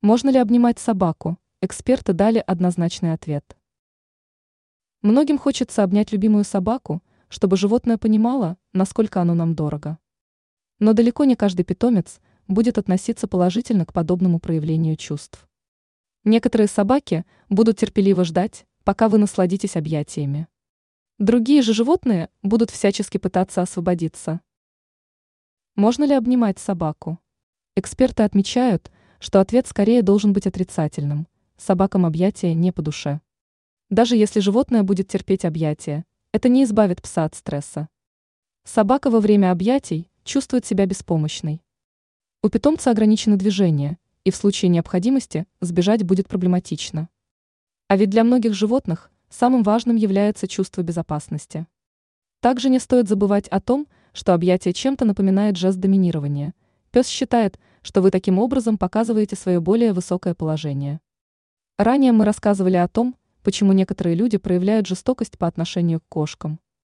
Можно ли обнимать собаку? Эксперты дали однозначный ответ. Многим хочется обнять любимую собаку, чтобы животное понимало, насколько оно нам дорого. Но далеко не каждый питомец будет относиться положительно к подобному проявлению чувств. Некоторые собаки будут терпеливо ждать, пока вы насладитесь объятиями. Другие же животные будут всячески пытаться освободиться. Можно ли обнимать собаку? Эксперты отмечают, что ответ скорее должен быть отрицательным. Собакам объятия не по душе. Даже если животное будет терпеть объятия, это не избавит пса от стресса. Собака во время объятий чувствует себя беспомощной. У питомца ограничены движения, и в случае необходимости сбежать будет проблематично. А ведь для многих животных самым важным является чувство безопасности. Также не стоит забывать о том, что объятие чем-то напоминает жест доминирования. Пес считает, что вы таким образом показываете свое более высокое положение. Ранее мы рассказывали о том, почему некоторые люди проявляют жестокость по отношению к кошкам.